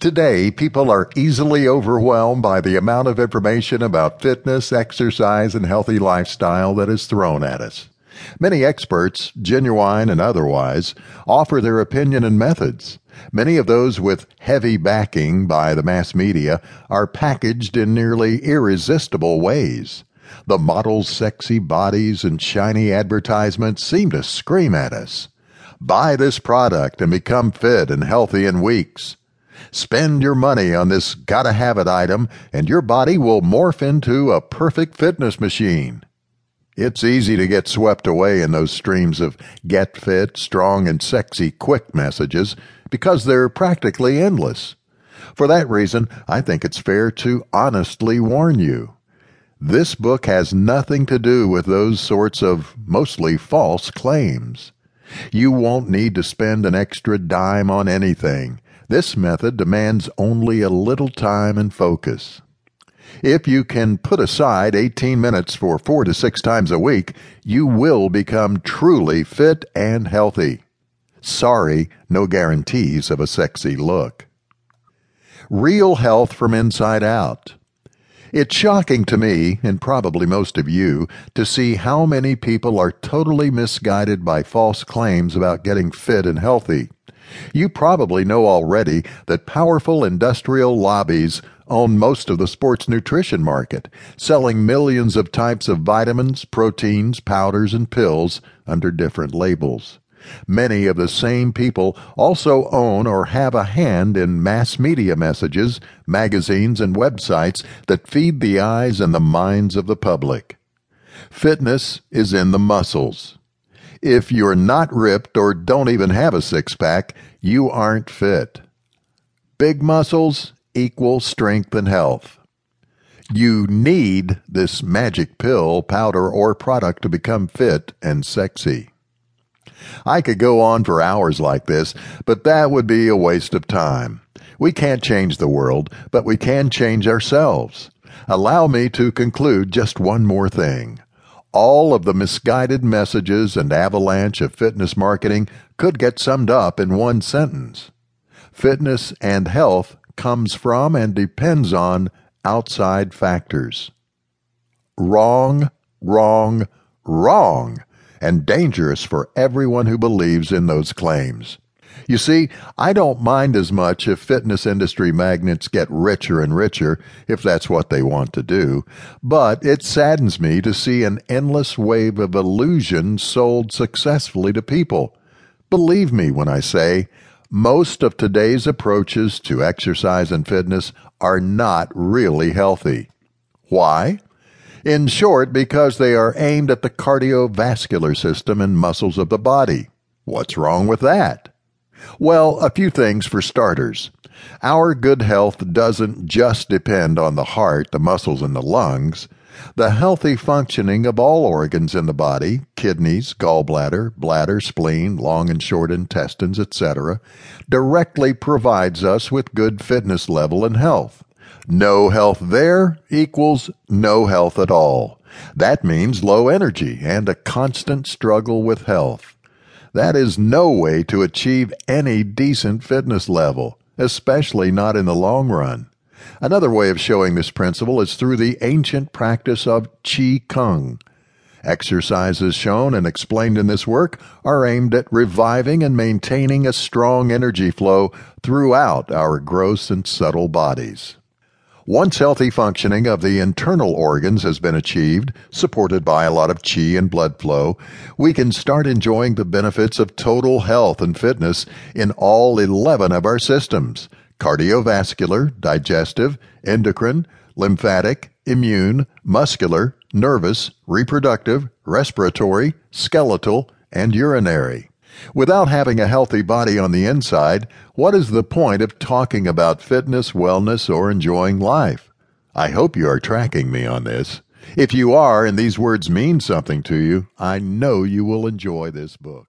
Today, people are easily overwhelmed by the amount of information about fitness, exercise, and healthy lifestyle that is thrown at us. Many experts, genuine and otherwise, offer their opinion and methods. Many of those with heavy backing by the mass media are packaged in nearly irresistible ways. The models' sexy bodies and shiny advertisements seem to scream at us. Buy this product and become fit and healthy in weeks. Spend your money on this gotta have it item and your body will morph into a perfect fitness machine. It's easy to get swept away in those streams of get fit, strong, and sexy quick messages because they're practically endless. For that reason, I think it's fair to honestly warn you. This book has nothing to do with those sorts of mostly false claims. You won't need to spend an extra dime on anything. This method demands only a little time and focus. If you can put aside 18 minutes for four to six times a week, you will become truly fit and healthy. Sorry, no guarantees of a sexy look. Real health from inside out. It's shocking to me, and probably most of you, to see how many people are totally misguided by false claims about getting fit and healthy. You probably know already that powerful industrial lobbies own most of the sports nutrition market, selling millions of types of vitamins, proteins, powders, and pills under different labels. Many of the same people also own or have a hand in mass media messages, magazines, and websites that feed the eyes and the minds of the public. Fitness is in the muscles. If you're not ripped or don't even have a six pack, you aren't fit. Big muscles equal strength and health. You need this magic pill, powder, or product to become fit and sexy. I could go on for hours like this, but that would be a waste of time. We can't change the world, but we can change ourselves. Allow me to conclude just one more thing. All of the misguided messages and avalanche of fitness marketing could get summed up in one sentence. Fitness and health comes from and depends on outside factors. Wrong, wrong, wrong, and dangerous for everyone who believes in those claims. You see, I don't mind as much if fitness industry magnates get richer and richer, if that's what they want to do, but it saddens me to see an endless wave of illusion sold successfully to people. Believe me when I say, most of today's approaches to exercise and fitness are not really healthy. Why? In short, because they are aimed at the cardiovascular system and muscles of the body. What's wrong with that? Well, a few things for starters. Our good health doesn't just depend on the heart, the muscles, and the lungs. The healthy functioning of all organs in the body, kidneys, gallbladder, bladder, spleen, long and short intestines, etc., directly provides us with good fitness level and health. No health there equals no health at all. That means low energy and a constant struggle with health. That is no way to achieve any decent fitness level, especially not in the long run. Another way of showing this principle is through the ancient practice of Qi Kung. Exercises shown and explained in this work are aimed at reviving and maintaining a strong energy flow throughout our gross and subtle bodies. Once healthy functioning of the internal organs has been achieved, supported by a lot of qi and blood flow, we can start enjoying the benefits of total health and fitness in all 11 of our systems cardiovascular, digestive, endocrine, lymphatic, immune, muscular, nervous, reproductive, respiratory, skeletal, and urinary. Without having a healthy body on the inside, what is the point of talking about fitness, wellness, or enjoying life? I hope you are tracking me on this. If you are and these words mean something to you, I know you will enjoy this book.